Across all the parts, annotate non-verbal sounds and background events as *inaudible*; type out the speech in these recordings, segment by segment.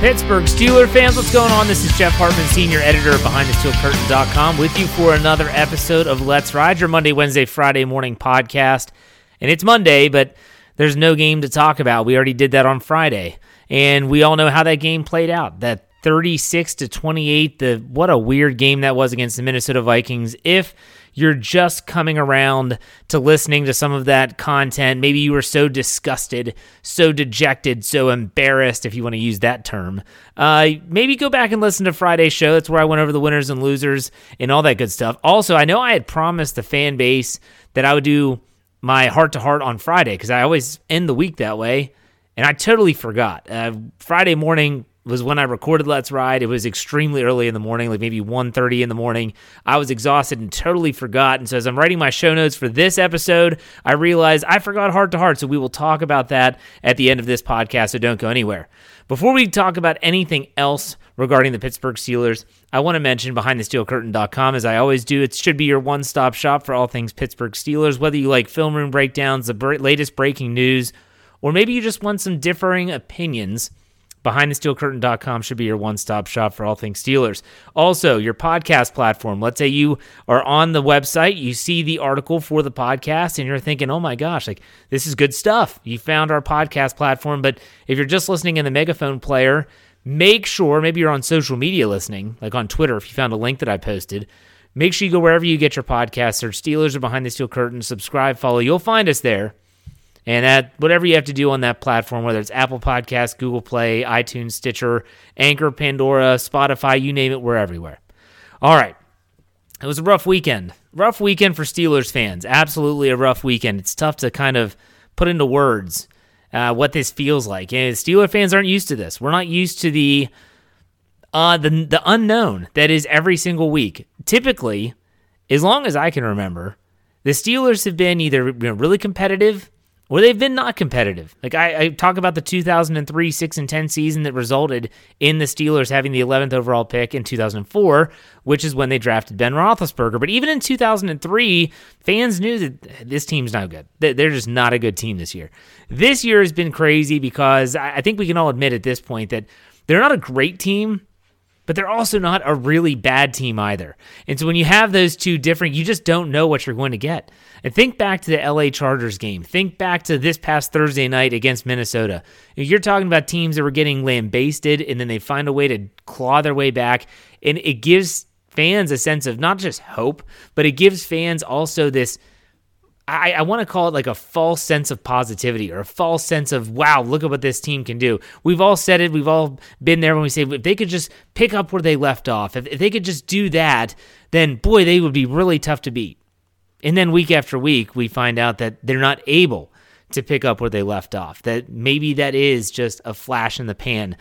Pittsburgh Steeler fans, what's going on? This is Jeff Hartman, senior editor of BehindTheSteelCurtain.com, with you for another episode of Let's Ride, your Monday, Wednesday, Friday morning podcast. And it's Monday, but there's no game to talk about. We already did that on Friday, and we all know how that game played out. That 36 to 28. The what a weird game that was against the Minnesota Vikings. If you're just coming around to listening to some of that content. Maybe you were so disgusted, so dejected, so embarrassed, if you want to use that term. Uh, maybe go back and listen to Friday's show. That's where I went over the winners and losers and all that good stuff. Also, I know I had promised the fan base that I would do my heart to heart on Friday because I always end the week that way. And I totally forgot. Uh, Friday morning, was when I recorded Let's Ride. It was extremely early in the morning, like maybe 1.30 in the morning. I was exhausted and totally forgot. And so as I'm writing my show notes for this episode, I realized I forgot Heart to Heart. So we will talk about that at the end of this podcast, so don't go anywhere. Before we talk about anything else regarding the Pittsburgh Steelers, I want to mention BehindTheSteelCurtain.com, as I always do. It should be your one stop shop for all things Pittsburgh Steelers, whether you like film room breakdowns, the latest breaking news, or maybe you just want some differing opinions – BehindTheSteelCurtain.com should be your one stop shop for all things Steelers. Also, your podcast platform. Let's say you are on the website, you see the article for the podcast, and you're thinking, oh my gosh, like this is good stuff. You found our podcast platform. But if you're just listening in the megaphone player, make sure maybe you're on social media listening, like on Twitter, if you found a link that I posted. Make sure you go wherever you get your podcast, search Steelers or Behind the Steel Curtain, subscribe, follow. You'll find us there. And that whatever you have to do on that platform, whether it's Apple Podcasts, Google Play, iTunes, Stitcher, Anchor, Pandora, Spotify, you name it, we're everywhere. All right. It was a rough weekend. Rough weekend for Steelers fans. Absolutely a rough weekend. It's tough to kind of put into words uh, what this feels like. And Steeler fans aren't used to this. We're not used to the uh, the the unknown that is every single week. Typically, as long as I can remember, the Steelers have been either really competitive or they've been not competitive. Like I, I, talk about the 2003 6 and 10 season that resulted in the Steelers having the 11th overall pick in 2004, which is when they drafted Ben Roethlisberger. But even in 2003, fans knew that this team's not good. They're just not a good team this year. This year has been crazy because I think we can all admit at this point that they're not a great team, but they're also not a really bad team either. And so when you have those two different, you just don't know what you're going to get. And think back to the LA Chargers game. Think back to this past Thursday night against Minnesota. You're talking about teams that were getting lambasted and then they find a way to claw their way back. And it gives fans a sense of not just hope, but it gives fans also this I, I want to call it like a false sense of positivity or a false sense of, wow, look at what this team can do. We've all said it. We've all been there when we say, if they could just pick up where they left off, if, if they could just do that, then boy, they would be really tough to beat. And then week after week, we find out that they're not able to pick up where they left off, that maybe that is just a flash in the pan.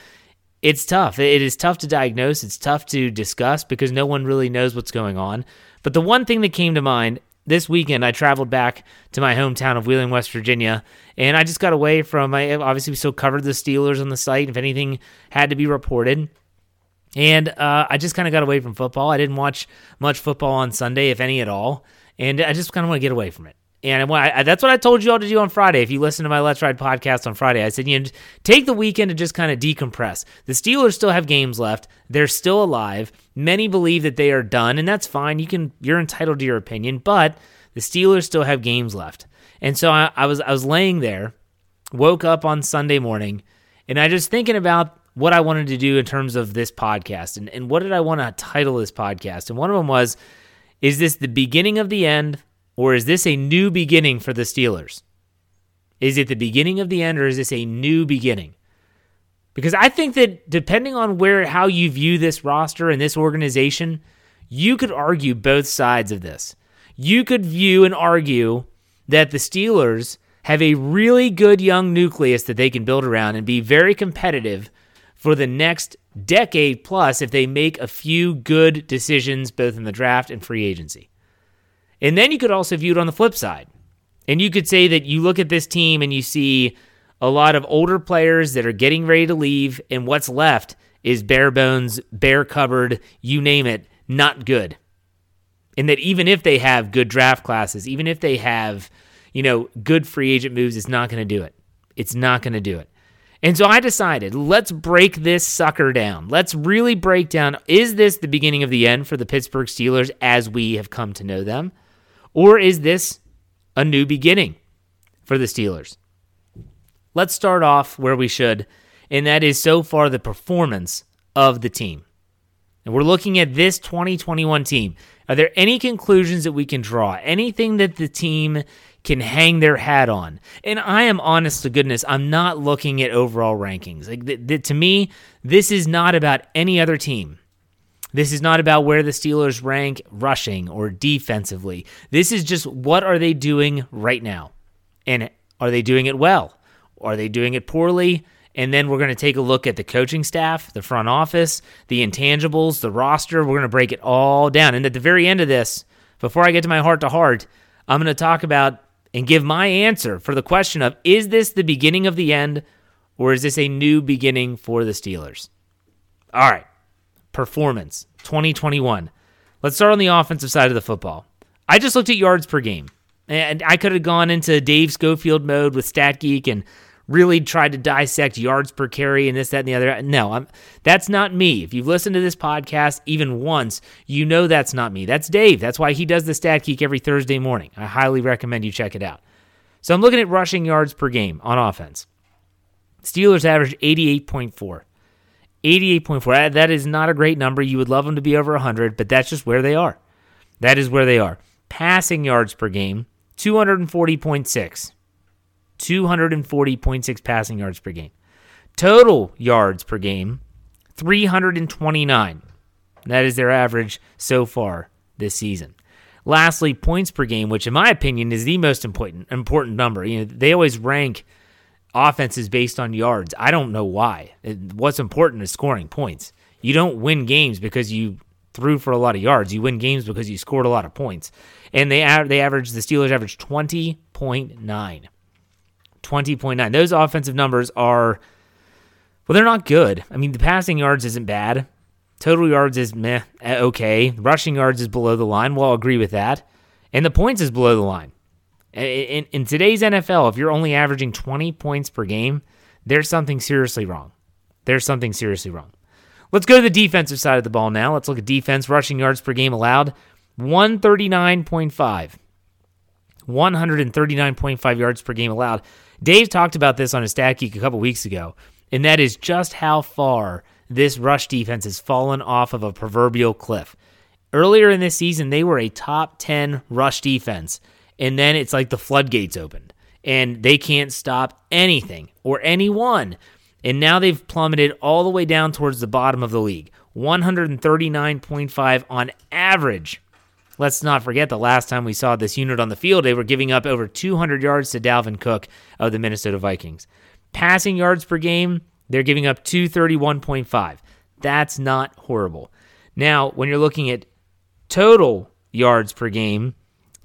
It's tough. It is tough to diagnose. It's tough to discuss because no one really knows what's going on. But the one thing that came to mind this weekend I traveled back to my hometown of Wheeling, West Virginia, and I just got away from. I obviously we still covered the Steelers on the site. If anything had to be reported, and uh, I just kind of got away from football. I didn't watch much football on Sunday, if any at all, and I just kind of want to get away from it. And I, that's what I told you all to do on Friday. If you listen to my Let's Ride podcast on Friday, I said, you know, take the weekend to just kind of decompress. The Steelers still have games left. They're still alive. Many believe that they are done, and that's fine. You can, you're entitled to your opinion, but the Steelers still have games left. And so I, I was, I was laying there, woke up on Sunday morning, and I just thinking about what I wanted to do in terms of this podcast and, and what did I want to title this podcast. And one of them was, is this the beginning of the end or is this a new beginning for the Steelers? Is it the beginning of the end, or is this a new beginning? Because I think that depending on where how you view this roster and this organization, you could argue both sides of this. You could view and argue that the Steelers have a really good young nucleus that they can build around and be very competitive for the next decade plus if they make a few good decisions both in the draft and free agency. And then you could also view it on the flip side. And you could say that you look at this team and you see a lot of older players that are getting ready to leave, and what's left is bare bones, bare cupboard, you name it, not good. And that even if they have good draft classes, even if they have, you know, good free agent moves, it's not going to do it. It's not going to do it. And so I decided, let's break this sucker down. Let's really break down is this the beginning of the end for the Pittsburgh Steelers as we have come to know them? Or is this a new beginning for the Steelers? Let's start off where we should, and that is so far the performance of the team. And we're looking at this 2021 team. Are there any conclusions that we can draw? Anything that the team can hang their hat on? And I am honest to goodness, I'm not looking at overall rankings. Like th- th- to me, this is not about any other team. This is not about where the Steelers rank rushing or defensively. This is just what are they doing right now? And are they doing it well? Are they doing it poorly? And then we're going to take a look at the coaching staff, the front office, the intangibles, the roster. We're going to break it all down. And at the very end of this, before I get to my heart to heart, I'm going to talk about and give my answer for the question of is this the beginning of the end or is this a new beginning for the Steelers? All right. Performance 2021. Let's start on the offensive side of the football. I just looked at yards per game. And I could have gone into Dave Schofield mode with StatGeek and really tried to dissect yards per carry and this, that, and the other. No, I'm, that's not me. If you've listened to this podcast even once, you know that's not me. That's Dave. That's why he does the Stat Geek every Thursday morning. I highly recommend you check it out. So I'm looking at rushing yards per game on offense. Steelers average 88.4. 88.4. That is not a great number. You would love them to be over 100, but that's just where they are. That is where they are. Passing yards per game, 240.6. 240.6 passing yards per game. Total yards per game, 329. That is their average so far this season. Lastly, points per game, which in my opinion is the most important important number. You know, they always rank offenses based on yards. I don't know why. What's important is scoring points. You don't win games because you threw for a lot of yards. You win games because you scored a lot of points. And they they average the Steelers average 20.9. 20.9. Those offensive numbers are, well, they're not good. I mean, the passing yards isn't bad. Total yards is meh, eh, okay. Rushing yards is below the line. Well, I'll agree with that. And the points is below the line. In, in today's NFL, if you're only averaging 20 points per game, there's something seriously wrong. There's something seriously wrong. Let's go to the defensive side of the ball now. Let's look at defense. Rushing yards per game allowed 139.5. 139.5 yards per game allowed. Dave talked about this on his stat geek a couple weeks ago, and that is just how far this rush defense has fallen off of a proverbial cliff. Earlier in this season, they were a top 10 rush defense, and then it's like the floodgates opened, and they can't stop anything or anyone. And now they've plummeted all the way down towards the bottom of the league 139.5 on average Let's not forget the last time we saw this unit on the field, they were giving up over 200 yards to Dalvin Cook of the Minnesota Vikings. Passing yards per game, they're giving up 231.5. That's not horrible. Now, when you're looking at total yards per game,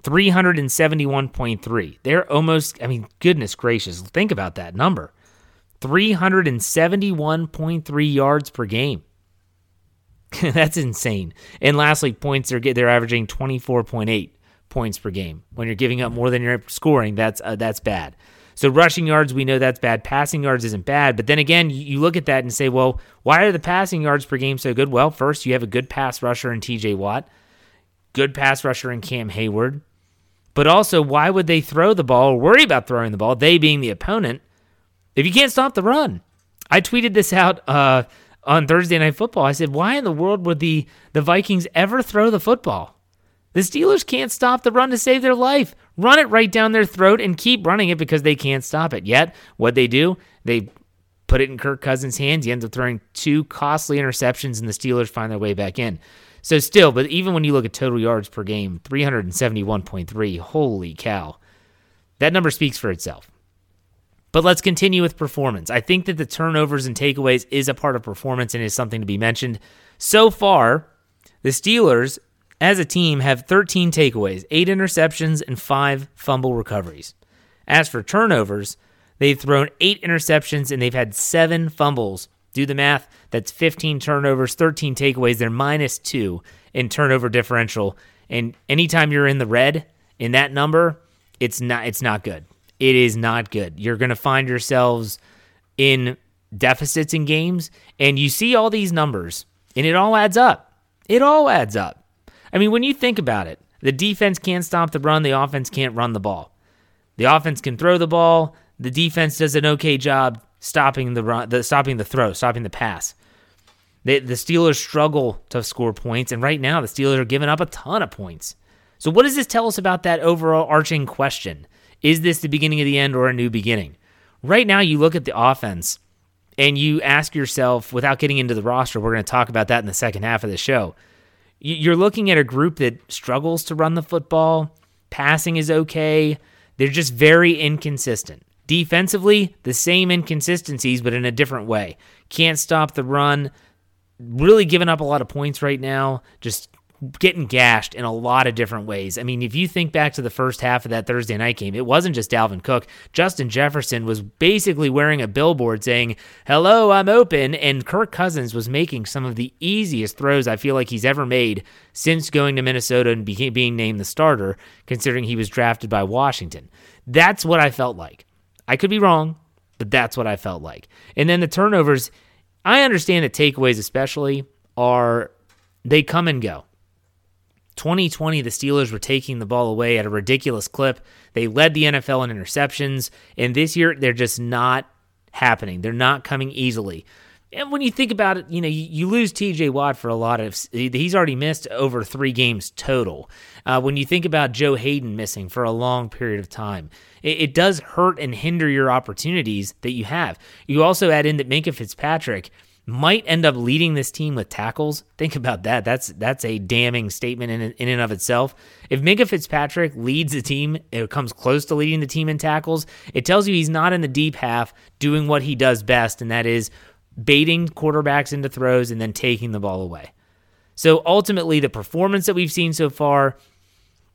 371.3. They're almost, I mean, goodness gracious, think about that number 371.3 yards per game. *laughs* That's insane. And lastly, points they're they're averaging 24.8 points per game. When you're giving up more than you're scoring, that's uh, that's bad. So rushing yards, we know that's bad. Passing yards isn't bad, but then again, you look at that and say, well, why are the passing yards per game so good? Well, first you have a good pass rusher in T.J. Watt, good pass rusher in Cam Heyward, but also why would they throw the ball or worry about throwing the ball? They being the opponent, if you can't stop the run. I tweeted this out. Uh, on Thursday Night Football. I said, why in the world would the, the Vikings ever throw the football? The Steelers can't stop the run to save their life. Run it right down their throat and keep running it because they can't stop it. Yet, what they do, they put it in Kirk Cousins' hands. He ends up throwing two costly interceptions, and the Steelers find their way back in. So still, but even when you look at total yards per game, 371.3, holy cow. That number speaks for itself. But let's continue with performance. I think that the turnovers and takeaways is a part of performance and is something to be mentioned. So far, the Steelers as a team have 13 takeaways, 8 interceptions and 5 fumble recoveries. As for turnovers, they've thrown 8 interceptions and they've had 7 fumbles. Do the math, that's 15 turnovers, 13 takeaways. They're minus 2 in turnover differential. And anytime you're in the red in that number, it's not it's not good. It is not good. You're going to find yourselves in deficits in games and you see all these numbers and it all adds up. It all adds up. I mean, when you think about it, the defense can't stop the run, the offense can't run the ball. The offense can throw the ball, the defense does an okay job stopping the run, the stopping the throw, stopping the pass. They, the Steelers struggle to score points, and right now the Steelers are giving up a ton of points. So, what does this tell us about that overall arching question? Is this the beginning of the end or a new beginning? Right now, you look at the offense and you ask yourself, without getting into the roster, we're going to talk about that in the second half of the show. You're looking at a group that struggles to run the football, passing is okay. They're just very inconsistent. Defensively, the same inconsistencies, but in a different way. Can't stop the run. Really giving up a lot of points right now. Just getting gashed in a lot of different ways. I mean, if you think back to the first half of that Thursday night game, it wasn't just Dalvin Cook. Justin Jefferson was basically wearing a billboard saying, Hello, I'm open. And Kirk Cousins was making some of the easiest throws I feel like he's ever made since going to Minnesota and being named the starter, considering he was drafted by Washington. That's what I felt like. I could be wrong, but that's what I felt like. And then the turnovers, I understand that takeaways, especially, are they come and go 2020, the Steelers were taking the ball away at a ridiculous clip. They led the NFL in interceptions, and this year they're just not happening. They're not coming easily. And when you think about it, you know, you, you lose TJ Watt for a lot of, he's already missed over three games total. Uh, when you think about Joe Haden missing for a long period of time, it, it does hurt and hinder your opportunities that you have. You also add in that Minkah Fitzpatrick, might end up leading this team with tackles. Think about that. That's that's a damning statement in in and of itself. If Minkah Fitzpatrick leads the team, it comes close to leading the team in tackles. It tells you he's not in the deep half doing what he does best, and that is baiting quarterbacks into throws and then taking the ball away. So ultimately, the performance that we've seen so far,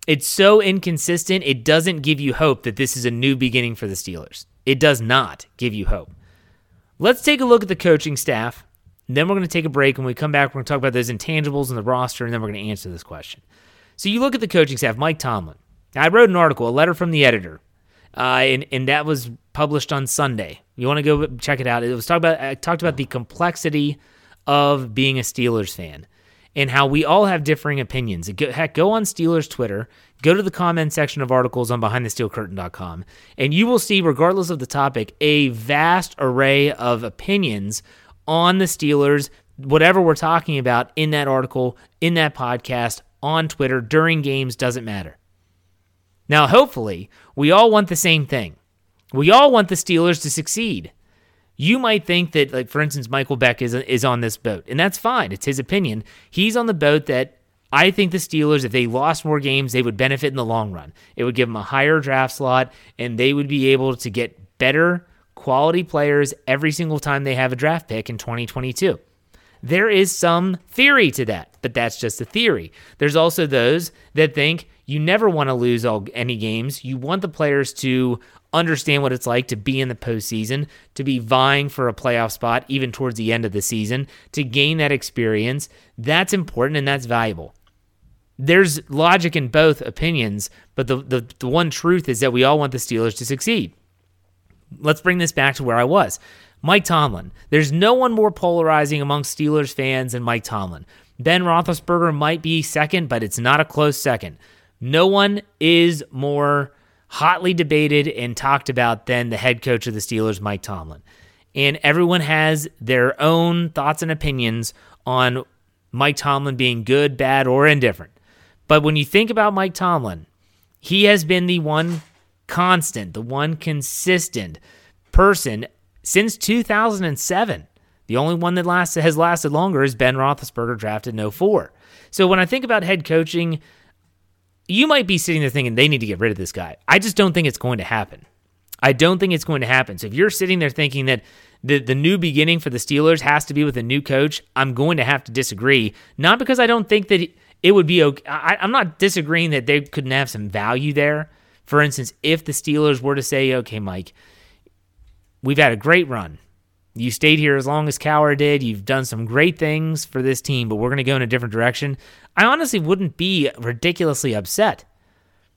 it's so inconsistent. It doesn't give you hope that this is a new beginning for the Steelers. It does not give you hope. Let's take a look at the coaching staff. Then we're going to take a break. When we come back, we're going to talk about those intangibles in the roster, and then we're going to answer this question. So you look at the coaching staff, Mike Tomlin. I wrote an article, a letter from the editor, uh, and, and that was published on Sunday. You want to go check it out. It was talked about. I talked about the complexity of being a Steelers fan and how we all have differing opinions. Heck, go on Steelers Twitter, go to the comment section of articles on BehindTheSteelCurtain.com, and you will see, regardless of the topic, a vast array of opinions on the Steelers, whatever we're talking about in that article, in that podcast, on Twitter, during games, doesn't matter. Now, hopefully, we all want the same thing. We all want the Steelers to succeed. You might think that, like for instance, Michael Beck is is on this boat, and that's fine. It's his opinion. He's on the boat that I think the Steelers, if they lost more games, they would benefit in the long run. It would give them a higher draft slot, and they would be able to get better quality players every single time they have a draft pick in 2022. There is some theory to that, but that's just a theory. There's also those that think you never want to lose all any games. You want the players to understand what it's like to be in the postseason, to be vying for a playoff spot even towards the end of the season, to gain that experience. That's important and that's valuable. There's logic in both opinions, but the, the, the one truth is that we all want the Steelers to succeed. Let's bring this back to where I was. Mike Tomlin. There's no one more polarizing among Steelers fans than Mike Tomlin. Ben Roethlisberger might be second, but it's not a close second. No one is more hotly debated and talked about than the head coach of the Steelers, Mike Tomlin. And everyone has their own thoughts and opinions on Mike Tomlin being good, bad, or indifferent. But when you think about Mike Tomlin, he has been the one constant, the one consistent person since 2007. The only one that lasted, has lasted longer is Ben Roethlisberger, drafted in 04. So when I think about head coaching, you might be sitting there thinking they need to get rid of this guy. I just don't think it's going to happen. I don't think it's going to happen. So if you're sitting there thinking that the the new beginning for the Steelers has to be with a new coach, I'm going to have to disagree. Not because I don't think that it would be okay. I, I'm not disagreeing that they couldn't have some value there. For instance, if the Steelers were to say, "Okay, Mike, we've had a great run. You stayed here as long as Cowher did. You've done some great things for this team, but we're going to go in a different direction." I honestly wouldn't be ridiculously upset.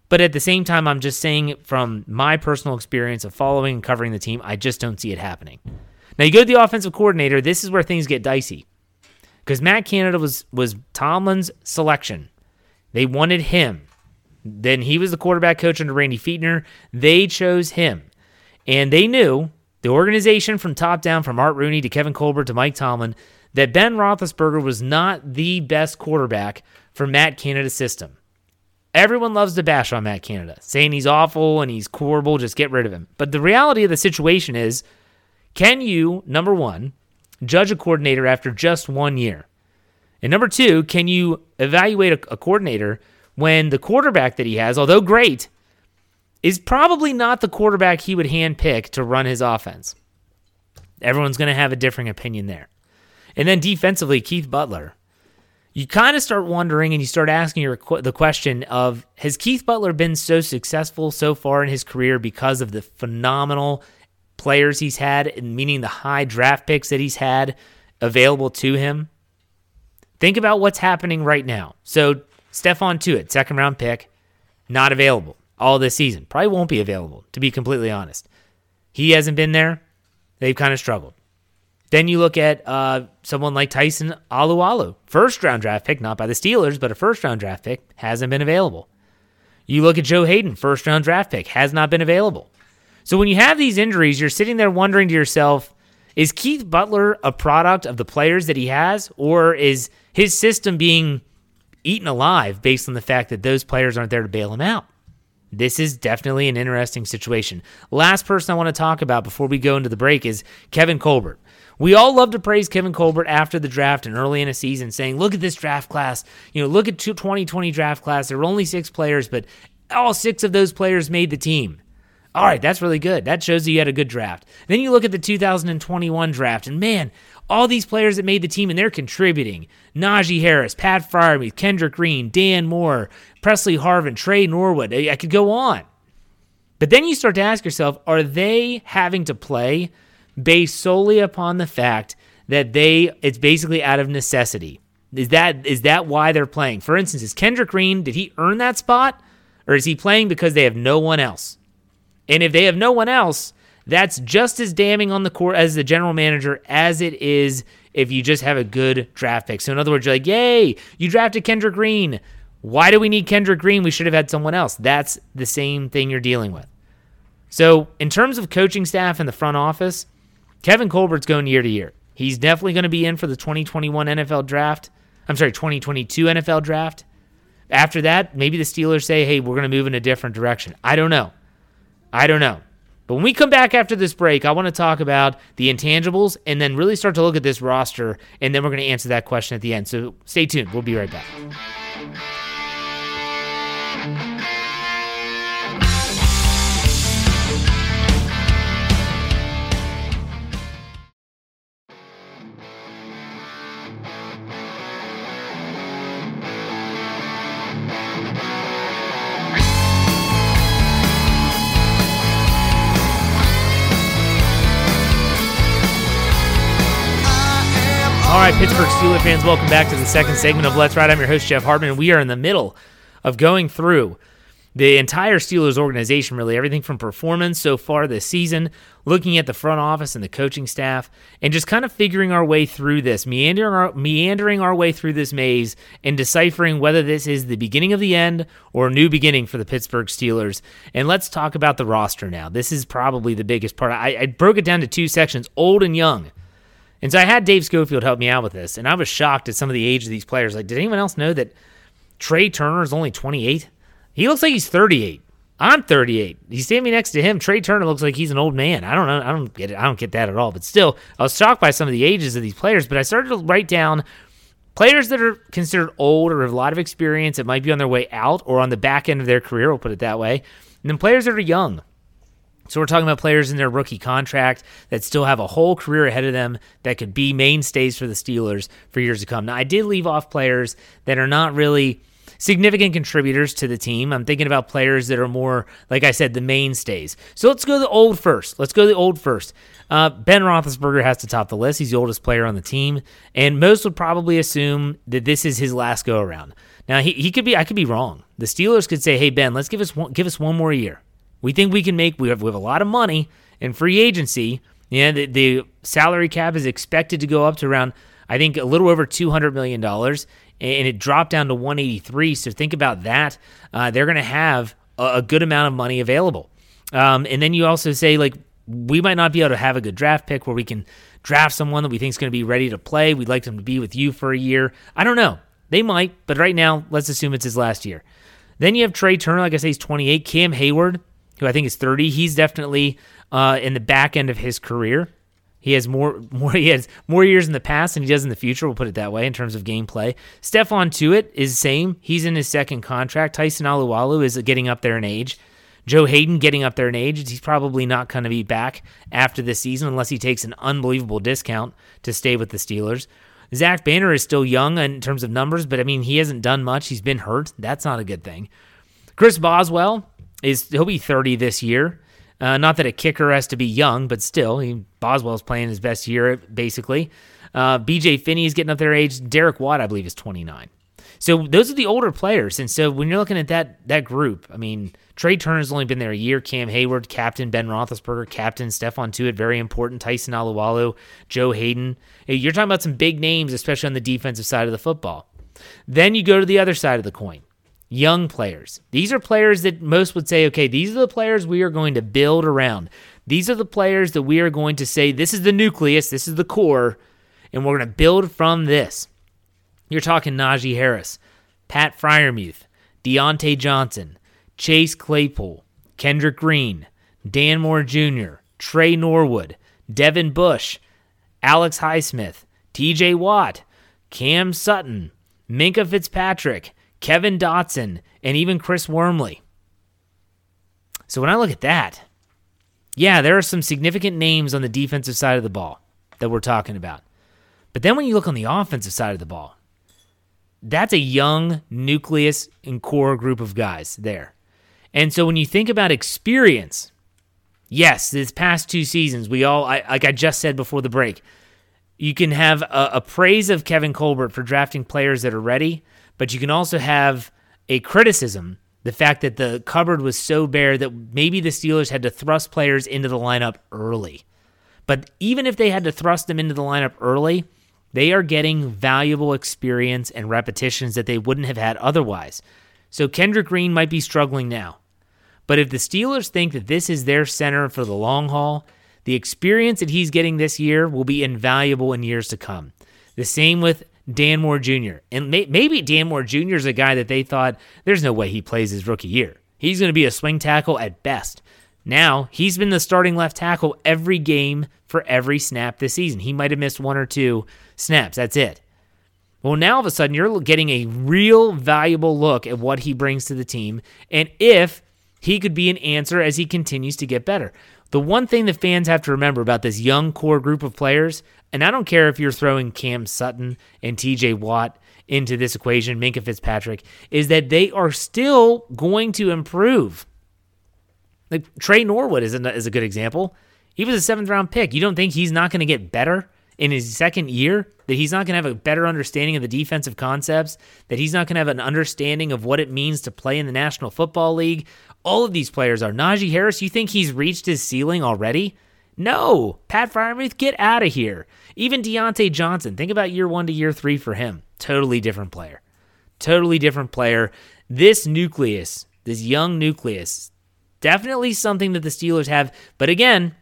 But at the same time, I'm just saying from my personal experience of following and covering the team, I just don't see it happening. Now you go to the offensive coordinator. This is where things get dicey because Matt Canada was was Tomlin's selection. They wanted him. Then he was the quarterback coach under Randy Fichtner. They chose him, and they knew the organization from top down, from Art Rooney to Kevin Colbert to Mike Tomlin, that Ben Roethlisberger was not the best quarterback for Matt Canada's system. Everyone loves to bash on Matt Canada, saying he's awful and he's horrible, just get rid of him. But the reality of the situation is can you, number one, judge a coordinator after just one year? And number two, can you evaluate a, a coordinator when the quarterback that he has, although great, is probably not the quarterback he would handpick to run his offense? Everyone's going to have a differing opinion there. And then defensively, Keith Butler. You kind of start wondering and you start asking your, the question of Has Keith Butler been so successful so far in his career because of the phenomenal players he's had, meaning the high draft picks that he's had available to him. Think about what's happening right now. So, Stephon Tuitt, second round pick, not available all this season. Probably won't be available, to be completely honest. He hasn't been there. They've kind of struggled. Then you look at uh, someone like Tyson Alualu, first round draft pick, not by the Steelers, but a first round draft pick, hasn't been available. You look at Joe Haden, first round draft pick, has not been available. So when you have these injuries, you're sitting there wondering to yourself, is Keith Butler a product of the players that he has, or is his system being eaten alive based on the fact that those players aren't there to bail him out? This is definitely an interesting situation. Last person I want to talk about before we go into the break is Kevin Colbert. We all love to praise Kevin Colbert after the draft and early in a season, saying, Look at this draft class. You know, look at 2020 draft class. There were only six players, but all six of those players made the team. All right, that's really good. That shows that you had a good draft. Then you look at the 2021 draft, and man, all these players that made the team and they're contributing. Najee Harris, Pat Freiermuth, Kendrick Green, Dan Moore, Pressley Harvin, Tre Norwood. I could go on. But then you start to ask yourself, are they having to play based solely upon the fact that they it's basically out of necessity? Is that is that why they're playing? For instance, is Kendrick Green, did he earn that spot? Or is he playing because they have no one else? And if they have no one else, that's just as damning on the court as the general manager as it is if you just have a good draft pick. So in other words, you're like, yay, you drafted Kendrick Green. Why do we need Kendrick Green? We should have had someone else. That's the same thing you're dealing with. So in terms of coaching staff in the front office, Kevin Colbert's going year to year. He's definitely going to be in for the 2021 NFL draft. I'm sorry, 2022 NFL draft. After that, maybe the Steelers say, hey, we're going to move in a different direction. I don't know. I don't know. But when we come back after this break, I want to talk about the intangibles and then really start to look at this roster, and then we're going to answer that question at the end. So stay tuned. We'll be right back. Steelers fans, welcome back to the second segment of Let's Ride. I'm your host, Jeff Hartman. We are in the middle of going through the entire Steelers organization, really, everything from performance so far this season, looking at the front office and the coaching staff, and just kind of figuring our way through this, meandering our, meandering our way through this maze, and deciphering whether this is the beginning of the end or a new beginning for the Pittsburgh Steelers. And let's talk about the roster now. This is probably the biggest part. I, I broke it down to two sections old and young. And so I had Dave Schofield help me out with this, and I was shocked at some of the age of these players. Like, did anyone else know that Trai Turner is only 28? He looks like he's 38. I'm 38. You stand me next to him. Trai Turner looks like he's an old man. I don't know. I don't get it. I don't get that at all. But still, I was shocked by some of the ages of these players. But I started to write down players that are considered old or have a lot of experience that might be on their way out or on the back end of their career. We'll put it that way. And then players that are young. So we're talking about players in their rookie contract that still have a whole career ahead of them that could be mainstays for the Steelers for years to come. Now I did leave off players that are not really significant contributors to the team. I'm thinking about players that are more, like I said, the mainstays. So let's go the old first. Let's go the old first. Uh, ben Roethlisberger has to top the list. He's the oldest player on the team, and most would probably assume that this is his last go around. Now he, he could be I could be wrong. The Steelers could say, "Hey Ben, let's give us one, give us one more year. We think we can make we have we have a lot of money in free agency. Yeah, the, the salary cap is expected to go up to around I think a little over two hundred million dollars, and it dropped down to 183. So think about that. Uh, they're going to have a, a, good amount of money available. Um, and then you also say, like, we might not be able to have a good draft pick where we can draft someone that we think is going to be ready to play. We'd like them to be with you for a year. I don't know. They might, but right now, let's assume it's his last year. Then you have Trai Turner, like I say, he's 28. Cam Heyward, who I think is 30. He's definitely uh, in the back end of his career. He has more *laughs* more he has more years in the past than he does in the future. We'll put it that way in terms of gameplay. Stephon Tuitt is same. He's in his second contract. Tyson Alualu is getting up there in age. Joe Haden getting up there in age. He's probably not going to be back after this season unless he takes an unbelievable discount to stay with the Steelers. Zach Banner is still young in terms of numbers, but I mean he hasn't done much. He's been hurt. That's not a good thing. Chris Boswell is he'll be 30 this year. Uh, not that a kicker has to be young, but still, he, Boswell's playing his best year, basically. Uh, BJ Finney is getting up their age. Derek Watt, I believe, is 29. So those are the older players. And so when you're looking at that that group, I mean, Trai Turner's only been there a year. Cam Heyward, captain Ben Roethlisberger, captain Stephon Tuitt, very important. Tyson Alualu, Joe Haden. You're talking about some big names, especially on the defensive side of the football. Then you go to the other side of the coin young players. These are players that most would say, okay, these are the players we are going to build around. These are the players that we are going to say, this is the nucleus, this is the core, and we're going to build from this. You're talking Najee Harris, Pat Freiermuth, Diontae Johnson, Chase Claypool, Kendrick Green, Dan Moore Jr., Tre Norwood, Devin Bush, Alex Highsmith, TJ Watt, Cam Sutton, Minkah Fitzpatrick, Kevin Dotson, and even Chris Wormley. So when I look at that, yeah, there are some significant names on the defensive side of the ball that we're talking about. But then when you look on the offensive side of the ball, that's a young nucleus and core group of guys there. And so when you think about experience, yes, this past two seasons, we all, I, like I just said before the break, you can have a, a praise of Kevin Colbert for drafting players that are ready, but you can also have a criticism the fact that the cupboard was so bare that maybe the Steelers had to thrust players into the lineup early. But even if they had to thrust them into the lineup early, they are getting valuable experience and repetitions that they wouldn't have had otherwise. So Kendrick Green might be struggling now. But if the Steelers think that this is their center for the long haul, the experience that he's getting this year will be invaluable in years to come. The same with Dan Moore Jr. And may- maybe Dan Moore Jr. is a guy that they thought there's no way he plays his rookie year. He's going to be a swing tackle at best. Now, he's been the starting left tackle every game for every snap this season. He might have missed one or two snaps. That's it. Well, now all of a sudden, you're getting a real valuable look at what he brings to the team and if he could be an answer as he continues to get better. The one thing that fans have to remember about this young core group of players and I don't care if you're throwing Cam Sutton and TJ Watt into this equation, Minkah Fitzpatrick, is that they are still going to improve. Like Tre Norwood is a, is a good example. He was a seventh round pick. You don't think he's not going to get better in his second year? That he's not going to have a better understanding of the defensive concepts? That he's not going to have an understanding of what it means to play in the National Football League? All of these players are. Najee Harris, you think he's reached his ceiling already? No, Pat Freiermuth, get out of here. Even Diontae Johnson, think about year one to year three for him. Totally different player. Totally different player. This nucleus, this young nucleus, definitely something that the Steelers have. But again,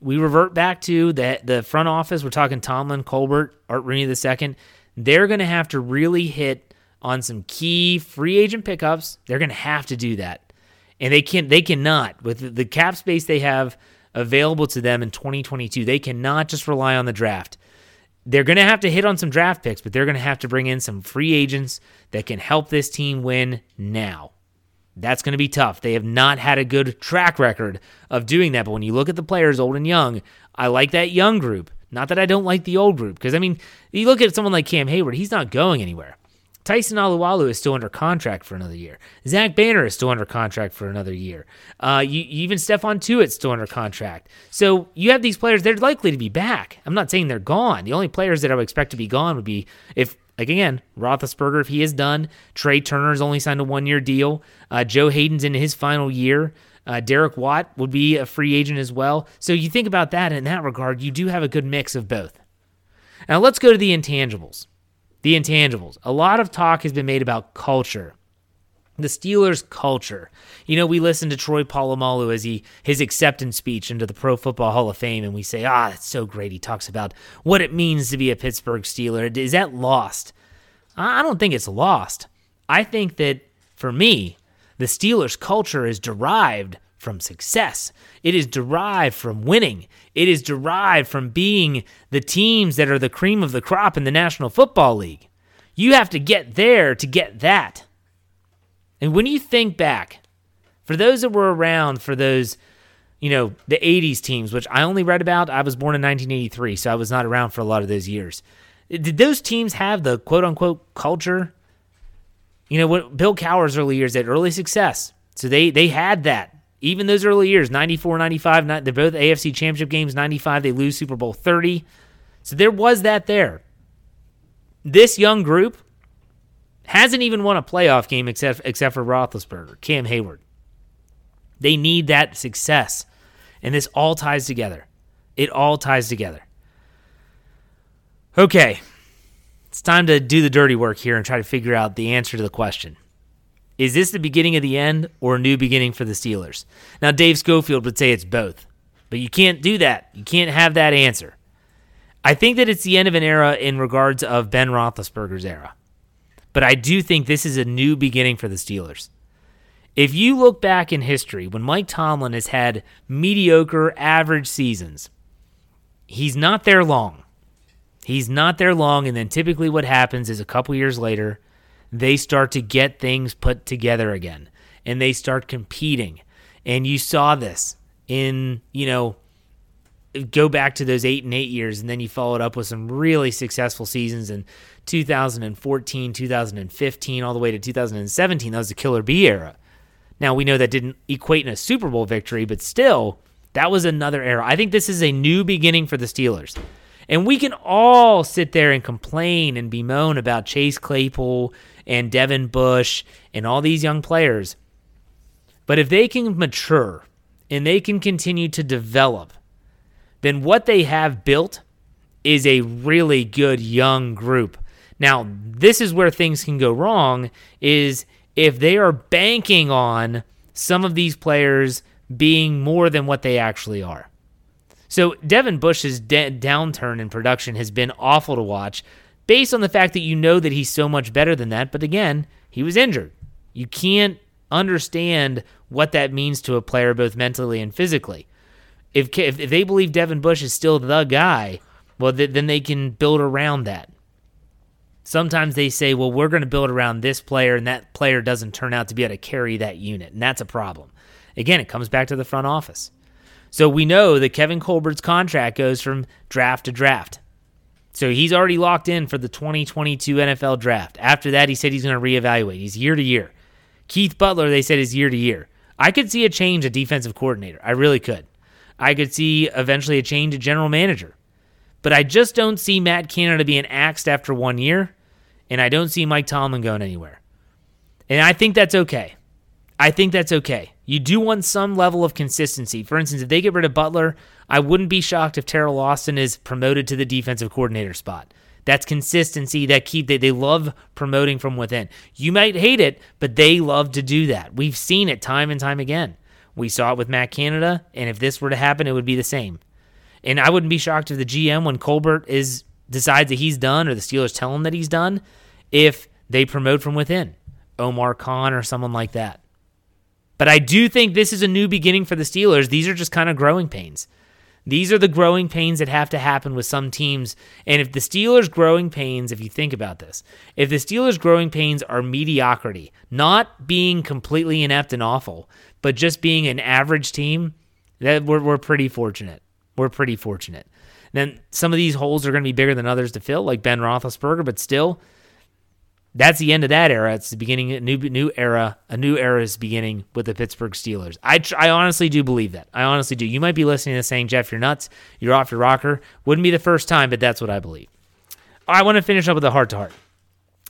we revert back to the the front office. We're talking Tomlin, Colbert, Art Rooney II. They're going to have to really hit on some key free agent pickups. They're going to have to do that. And they can they cannot with the cap space they have available to them in 2022. They cannot just rely on the draft. They're going to have to hit on some draft picks, but they're going to have to bring in some free agents that can help this team win now. That's going to be tough. They have not had a good track record of doing that. But when you look at the players, old and young, I like that young group. Not that I don't like the old group, because I mean, you look at someone like Cam Heyward, he's not going anywhere. Tyson Alualu is still under contract for another year. Zach Banner is still under contract for another year. Uh, you, even Stephon Tuitt's still under contract. So you have these players, they're likely to be back. I'm not saying they're gone. The only players that I would expect to be gone would be if, like again, Roethlisberger, if he is done. Trai Turner's only signed a one year deal. Uh, Joe Haden's in his final year. Uh, Derek Watt would be a free agent as well. So you think about that in that regard, you do have a good mix of both. Now let's go to the intangibles. The intangibles. A lot of talk has been made about culture. The Steelers' culture. You know, we listen to Troy Polamalu as he his acceptance speech into the Pro Football Hall of Fame, and we say, "Ah, that's so great." He talks about what it means to be a Pittsburgh Steeler. Is that lost? I don't think it's lost. I think that for me, the Steelers' culture is derived from success. It is derived from winning. It is derived from being the teams that are the cream of the crop in the National Football League. You have to get there to get that. And when you think back, for those that were around for those, you know, the 80s teams, which I only read about, I was born in 1983, so I was not around for a lot of those years. Did those teams have the quote unquote culture? You know, what Bill Cowher's early years had early success. So they they had that even those early years 94 95 they're both afc championship games 95 they lose super bowl 30 so there was that there this young group hasn't even won a playoff game except except for Roethlisberger, Cam Heyward They need that success, and this all ties together. It all ties together. Okay, it's time to do the dirty work here and try to figure out the answer to the question. Is this the beginning of the end or a new beginning for the Steelers? Now, Dave Schofield would say it's both, but you can't do that. You can't have that answer. I think that it's the end of an era in regards of Ben Roethlisberger's era, but I do think this is a new beginning for the Steelers. If you look back in history, when Mike Tomlin has had mediocre, average seasons, he's not there long. He's not there long, and then typically what happens is a couple years later, they start to get things put together again and they start competing. And you saw this in, you know, go back to those eight and eight years, and then you followed up with some really successful seasons in 2014, 2015, all the way to 2017. That was the Killer B era. Now, we know that didn't equate in a Super Bowl victory, but still, that was another era. I think this is a new beginning for the Steelers. And we can all sit there and complain and bemoan about Chase Claypool and Devin Bush and all these young players. But if they can mature and they can continue to develop, then what they have built is a really good young group. Now, this is where things can go wrong is if they are banking on some of these players being more than what they actually are. So Devin Bush's de- downturn in production has been awful to watch based on the fact that you know that he's so much better than that. But again, he was injured. You can't understand what that means to a player, both mentally and physically. If, if, if they believe Devin Bush is still the guy, well, th- then they can build around that. Sometimes they say, well, we're going to build around this player, and that player doesn't turn out to be able to carry that unit, and that's a problem. Again, it comes back to the front office. So we know that Kevin Colbert's contract goes from draft to draft. So he's already locked in for the 2022 NFL draft. After that, he said he's going to reevaluate. He's year to year. Keith Butler, they said, is year to year. I could see a change at defensive coordinator. I really could. I could see eventually a change at general manager. But I just don't see Matt Canada being axed after one year, and I don't see Mike Tomlin going anywhere. And I think that's okay. I think that's okay. You do want some level of consistency. For instance, if they get rid of Butler, I wouldn't be shocked if Teryl Austin is promoted to the defensive coordinator spot. That's consistency that keep they, they love promoting from within. You might hate it, but they love to do that. We've seen it time and time again. We saw it with Matt Canada, and if this were to happen, it would be the same. And I wouldn't be shocked if the GM, when Colbert is decides that he's done, or the Steelers tell him that he's done, if they promote from within, Omar Khan or someone like that. But I do think this is a new beginning for the Steelers. These are just kind of growing pains. These are the growing pains that have to happen with some teams. And if the Steelers' growing pains, if you think about this, if the Steelers' growing pains are mediocrity, not being completely inept and awful, but just being an average team, that we're, we're pretty fortunate. We're pretty fortunate. Then some of these holes are going to be bigger than others to fill, like Ben Roethlisberger, but still, that's the end of that era. It's the beginning of a new new era. A new era is beginning with the Pittsburgh Steelers. I I honestly do believe that. I honestly do. You might be listening to this saying, Jeff, you're nuts. You're off your rocker. Wouldn't be the first time, but that's what I believe. I want to finish up with a heart to heart.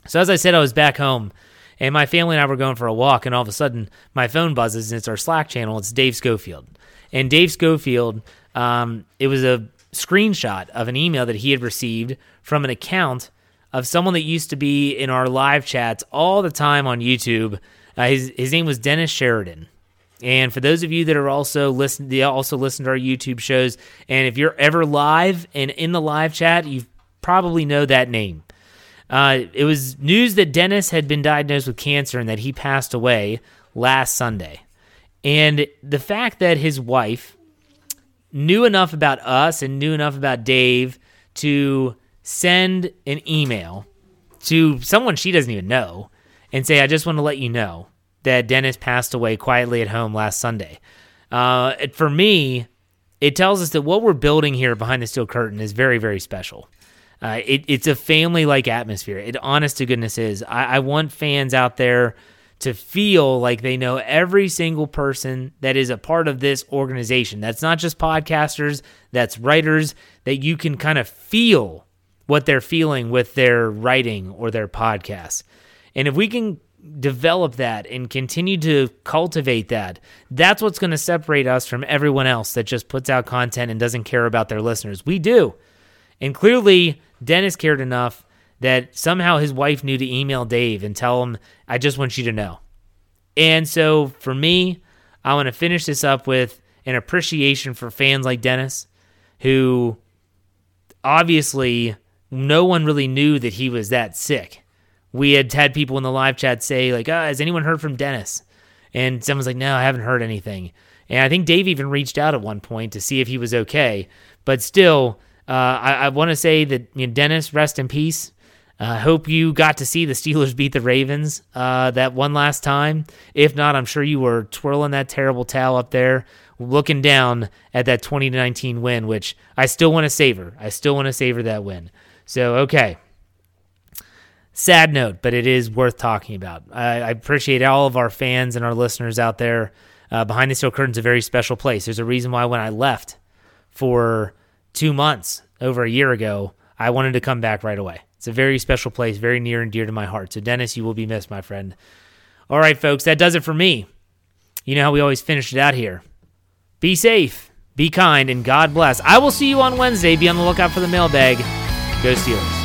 So as I said, I was back home, and my family and I were going for a walk, and all of a sudden my phone buzzes, and it's our Slack channel. It's Dave Schofield, and Dave Schofield. Um, it was a screenshot of an email that he had received from an account of someone that used to be in our live chats all the time on YouTube. Uh, his his name was Dennis Sheridan. And for those of you that are also listen, they also listen to our YouTube shows, and if you're ever live and in the live chat, you probably know that name. Uh, it was news that Dennis had been diagnosed with cancer and that he passed away last Sunday. And the fact that his wife knew enough about us and knew enough about Dave to send an email to someone she doesn't even know and say, I just want to let you know that Dennis passed away quietly at home last Sunday. Uh, for me, it tells us that what we're building here behind the steel curtain is very, very special. Uh, it, it's a family like atmosphere. It, honest to goodness, is. I, I want fans out there to feel like they know every single person that is a part of this organization. That's not just podcasters, that's writers, that you can kind of feel what they're feeling with their writing or their podcasts. And if we can develop that and continue to cultivate that, that's what's going to separate us from everyone else that just puts out content and doesn't care about their listeners. We do. And clearly, Dennis cared enough that somehow his wife knew to email Dave and tell him, I just want you to know. And so for me, I want to finish this up with an appreciation for fans like Dennis, who obviously no one really knew that he was that sick. We had had people in the live chat say, like, oh, has anyone heard from Dennis? And someone's like, no, I haven't heard anything. And I think Dave even reached out at one point to see if he was okay. But still, uh, I, I want to say that you know, Dennis, rest in peace. I uh, hope you got to see the Steelers beat the Ravens uh, that one last time. If not, I'm sure you were twirling that terrible towel up there, looking down at that 2019 win, which I still want to savor. I still want to savor that win. So, okay. Sad note, but it is worth talking about. I, I appreciate all of our fans and our listeners out there. Uh, Behind the Steel Curtain's a very special place. There's a reason why when I left for two months over a year ago, I wanted to come back right away. It's a very special place, very near and dear to my heart. So, Dennis, you will be missed, my friend. All right, folks, that does it for me. You know how we always finish it out here. Be safe, be kind, and God bless. I will see you on Wednesday. Be on the lookout for the mailbag. Go Steelers.